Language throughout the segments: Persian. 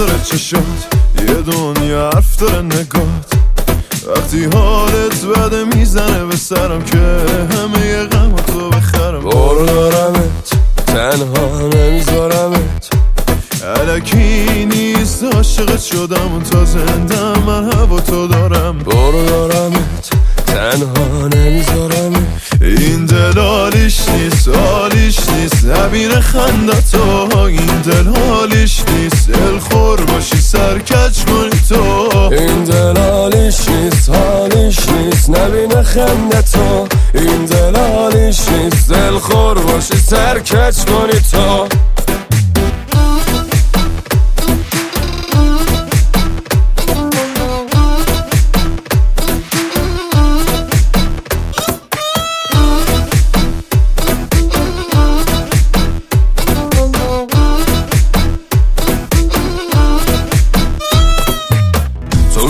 داره چشات یه دنیا حرف داره نگات وقتی حالت بده می‌زنه به سرم که همه یه غم تو بخرم. برو دارمت تنها نمیذارمت. علکی نیست عاشقت شدم اون تا زنده من هوا تو دارم. برو دارمت تنها نمیذارمت. این دل حالیش نیست حالیش نیست. نبینه خنده تو این دل حالیش نیست دل سرکچ کنی تو. این دل حالیش نیست حالیش نیست. نبینه خنده تو. این دل حالیش نیست. دل خور باشی سرکچ کنی تو.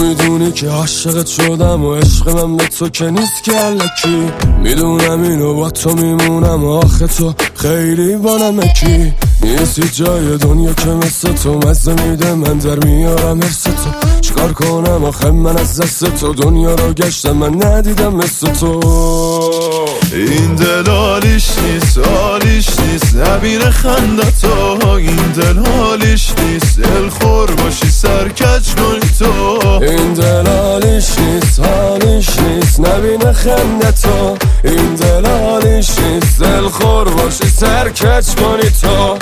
می‌دونی که عاشقت شدم و عشق من به تو که نیست که علکی می‌دونم اینو با تو میمونم آخه تو خیلی با نمکی. نیستی جای دنیا که مثل تو مزه میده من در میارم حرس تو. چیکار کنم آخه من از دست تو دنیا رو گشتم من ندیدم مثل تو. این دل حالیش نیست حالیش نیست. نبینه خنده تو این دل حالیش نیست. دل خور باشی سرکچ کنی تو. این دل حالیش نیست حالیش نیست. نبینه خنده تو. این دل حالیش نیست. دل خور باشی سرکچ کنی تو.